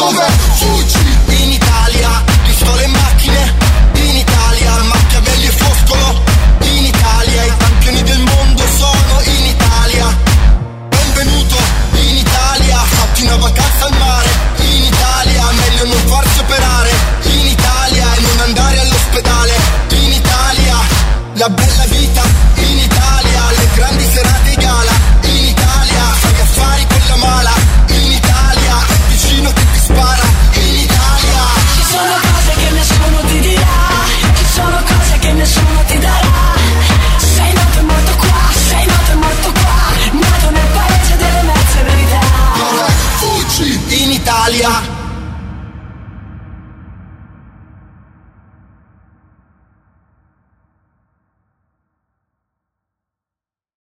Dove fuggi? In Italia, pistole e macchine. In Italia, Machiavelli e Foscolo. In Italia, i campioni del mondo sono in Italia. Benvenuto in Italia, fatti una vacanza al mare. In Italia, meglio non farsi operare. In Italia e non andare all'ospedale. In Italia, la bella vita. In Italia